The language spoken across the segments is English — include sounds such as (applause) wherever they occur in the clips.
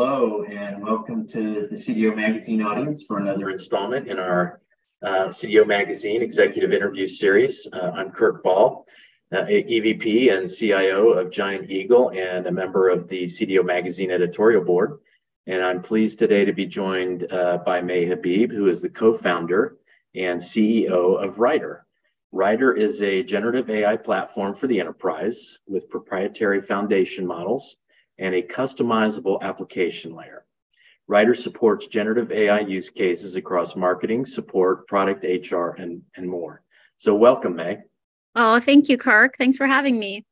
hello, and welcome to the CDO Magazine audience for another installment in our uh, CDO Magazine Executive Interview Series. Uh, I'm Kirk Ball, uh, EVP and CIO of Giant Eagle and a member of the CDO Magazine editorial board. And I'm pleased today to be joined uh, by May Habib, who is the co founder and CEO of Writer. Writer is a generative AI platform for the enterprise with proprietary foundation models and a customizable application layer. Writer supports generative AI use cases across marketing, support, product, HR, and, and more. So, welcome, Meg. Oh, thank you, Kirk. Thanks for having me.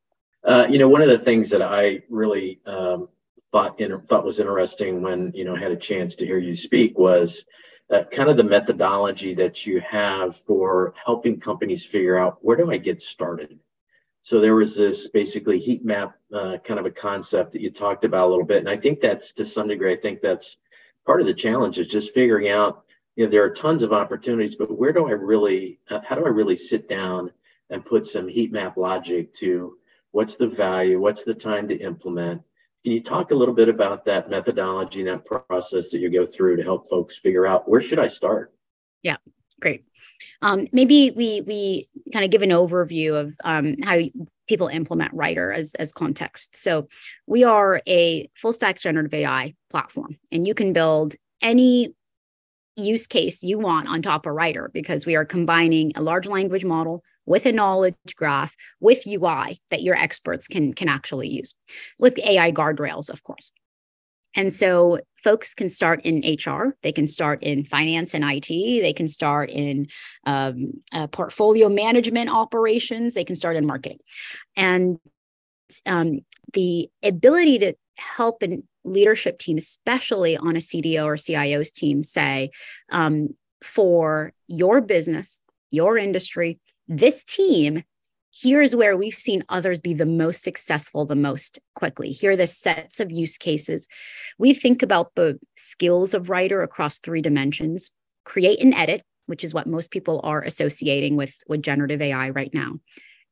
Uh, you know, one of the things that I really um, thought in, thought was interesting when you know had a chance to hear you speak was uh, kind of the methodology that you have for helping companies figure out where do I get started. So there was this basically heat map uh, kind of a concept that you talked about a little bit, and I think that's to some degree. I think that's part of the challenge is just figuring out. You know, there are tons of opportunities, but where do I really? Uh, how do I really sit down and put some heat map logic to what's the value, what's the time to implement, can you talk a little bit about that methodology and that process that you go through to help folks figure out where should I start? Yeah, great. Um, maybe we we kind of give an overview of um, how people implement Writer as as context. So we are a full stack generative AI platform, and you can build any use case you want on top of Writer because we are combining a large language model with a knowledge graph with UI that your experts can can actually use with AI guardrails, of course. And so folks can start in HR, they can start in finance and IT, they can start in um, uh, portfolio management operations, they can start in marketing. And um, the ability to help a leadership team, especially on a CDO or CIO's team, say, um, for your business, your industry, this team here's where we've seen others be the most successful the most quickly. Here are the sets of use cases. We think about the skills of writer across three dimensions. Create and edit which is what most people are associating with with generative ai right now.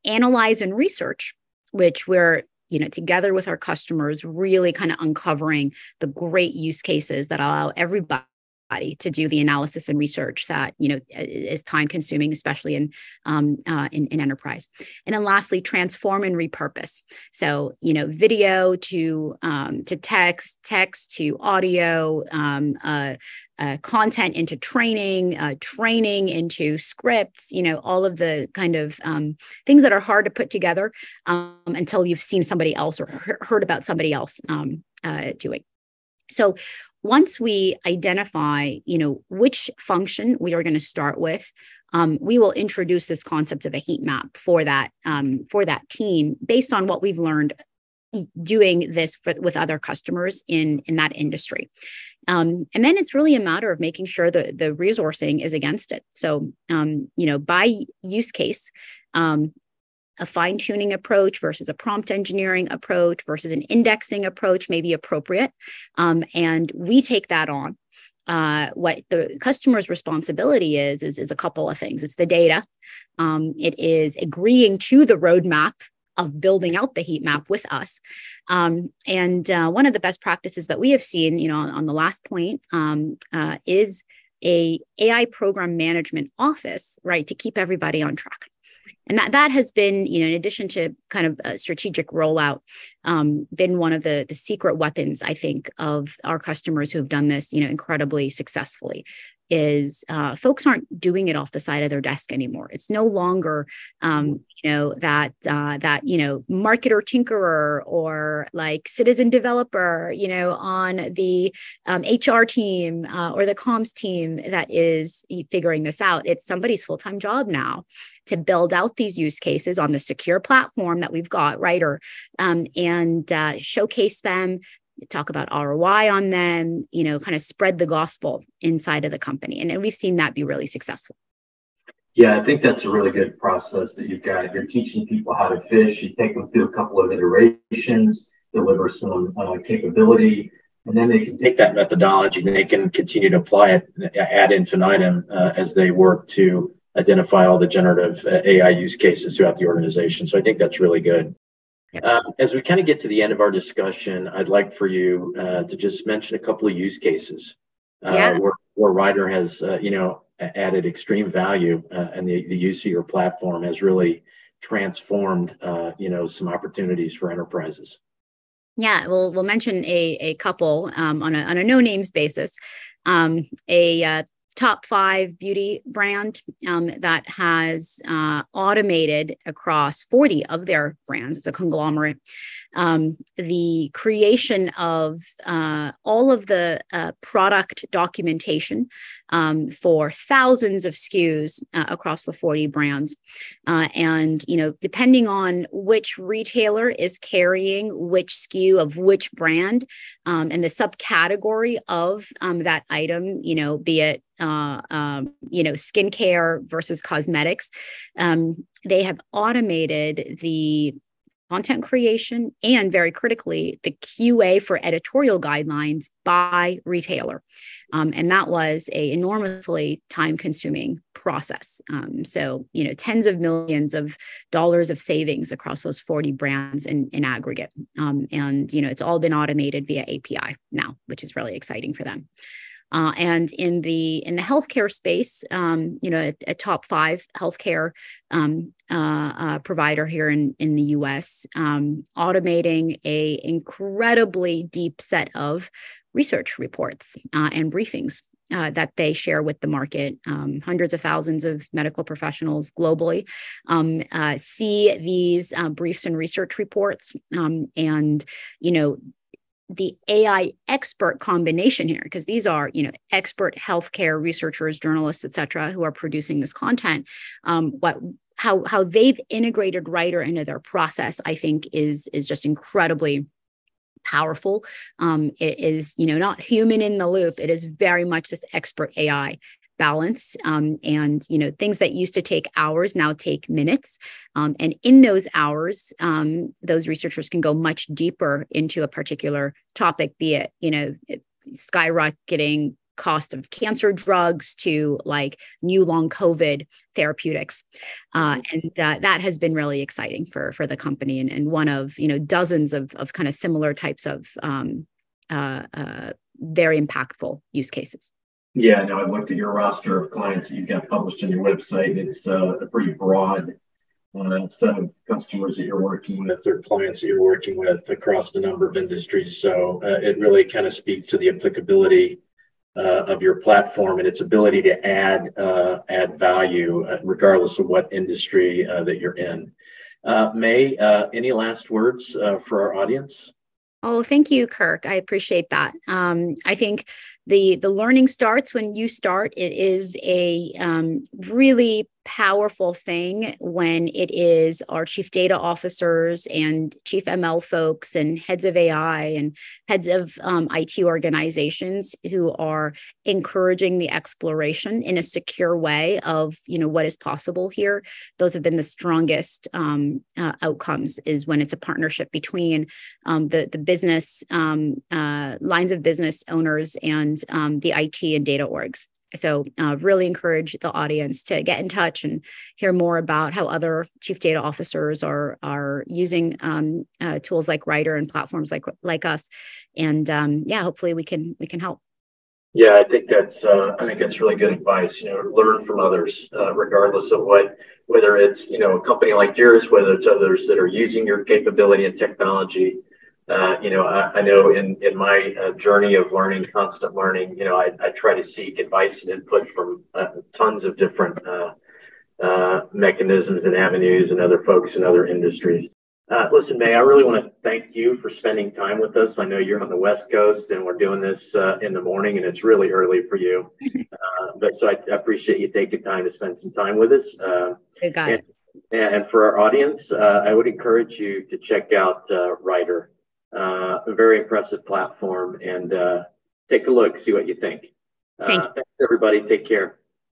Analyze and research which we're you know together with our customers really kind of uncovering the great use cases that allow everybody to do the analysis and research that you know is time consuming especially in, um, uh, in in enterprise and then lastly transform and repurpose so you know video to um, to text text to audio um, uh, uh, content into training, uh, training into scripts, you know, all of the kind of um, things that are hard to put together um, until you've seen somebody else or he- heard about somebody else um, uh, doing. So once we identify, you know, which function we are going to start with, um, we will introduce this concept of a heat map for that um, for that team based on what we've learned doing this for, with other customers in in that industry. Um, and then it's really a matter of making sure that the resourcing is against it. So um, you know by use case um, a fine tuning approach versus a prompt engineering approach versus an indexing approach may be appropriate. Um, and we take that on. Uh, what the customer's responsibility is, is, is a couple of things. It's the data. Um, it is agreeing to the roadmap of building out the heat map with us. Um, and uh, one of the best practices that we have seen, you know, on, on the last point, um, uh, is a AI program management office, right, to keep everybody on track and that that has been you know in addition to kind of a strategic rollout um, been one of the the secret weapons i think of our customers who have done this you know incredibly successfully is uh, folks aren't doing it off the side of their desk anymore. It's no longer, um, you know, that uh, that you know marketer tinkerer or like citizen developer, you know, on the um, HR team uh, or the comms team that is figuring this out. It's somebody's full time job now to build out these use cases on the secure platform that we've got, right? Or um, and uh, showcase them talk about ROI on them, you know, kind of spread the gospel inside of the company. And, and we've seen that be really successful. Yeah, I think that's a really good process that you've got. You're teaching people how to fish. You take them through a couple of iterations, deliver some uh, capability, and then they can take that methodology and they can continue to apply it ad infinitum uh, as they work to identify all the generative uh, AI use cases throughout the organization. So I think that's really good. Um, as we kind of get to the end of our discussion, I'd like for you uh, to just mention a couple of use cases uh, yeah. where, where Writer has, uh, you know, added extreme value uh, and the, the use of your platform has really transformed, uh, you know, some opportunities for enterprises. Yeah, we'll we'll mention a a couple um, on a on a no names basis. Um, a uh, top five beauty brand um, that has uh, automated across 40 of their brands. It's a conglomerate. Um, the creation of uh, all of the uh, product documentation um, for thousands of SKUs uh, across the 40 brands. Uh, and, you know, depending on which retailer is carrying which SKU of which brand um, and the subcategory of um, that item, you know, be it uh, um, you know, skincare versus cosmetics. Um, they have automated the content creation and very critically the qa for editorial guidelines by retailer. Um, and that was a enormously time consuming process. Um, so you know tens of millions of dollars of savings across those 40 brands in, in aggregate. Um, and you know it's all been automated via api now which is really exciting for them uh, and in the in the healthcare space, um, you know, a, a, top five healthcare um, uh, uh, provider here in in the U.S., um, automating a incredibly deep set of research reports uh, and briefings uh, that they share with the market. Um, hundreds of thousands of medical professionals globally um, uh, see these briefs and research reports, um, and you know the AI expert combination here, because these are, you know, expert healthcare researchers, journalists, et cetera, who are producing this content. Um, what how how they've integrated writer into their process, I think, is is just incredibly powerful. Um, it is, you know, not human in the loop. It is very much this expert AI balance um, and you know things that used to take hours now take minutes. Um, and in those hours um, those researchers can go much deeper into a particular topic be it you know skyrocketing cost of cancer drugs to like new long covid therapeutics. Uh, mm-hmm. and uh, that has been really exciting for for the company and, and one of you know dozens of, of kind of similar types of um, uh, uh very impactful use cases yeah, no, I've looked at your roster of clients that you've got published on your website. It's uh, a pretty broad uh, set of customers that you're working with or clients that you're working with across a number of industries. So uh, it really kind of speaks to the applicability uh, of your platform and its ability to add uh, add value uh, regardless of what industry that you're in. May, any last words for our audience? Oh, thank you, Kirk. I appreciate that. Um, I think the the learning starts when you start. It is a um, really powerful thing when it is our chief data officers and chief ml folks and heads of ai and heads of um, it organizations who are encouraging the exploration in a secure way of you know what is possible here those have been the strongest um, uh, outcomes is when it's a partnership between um, the the business um, uh, lines of business owners and um, the IT and data orgs. So, uh, really encourage the audience to get in touch and hear more about how other chief data officers are are using um, uh, tools like Writer and platforms like like us. And um, yeah, hopefully we can we can help. Yeah, I think that's uh, I think that's really good advice. You know, learn from others, uh, regardless of what whether it's you know a company like yours, whether it's others that are using your capability and technology uh, you know, I, I, know in, in my uh, journey of learning, constant learning, you know, I, I try to seek advice and input from uh, tons of different uh, uh, mechanisms and avenues and other folks in other industries. listen, May, I really want to thank you for spending time with us. I know you're on the West Coast and we're doing this in the morning and it's really early for you. (laughs) but so I, I, appreciate you taking time to spend some time with us. and, and, for our audience, I would encourage you to check out Writer uh, a very impressive platform and uh, take a look, see what you think. Uh. Thanks, everybody. Take care.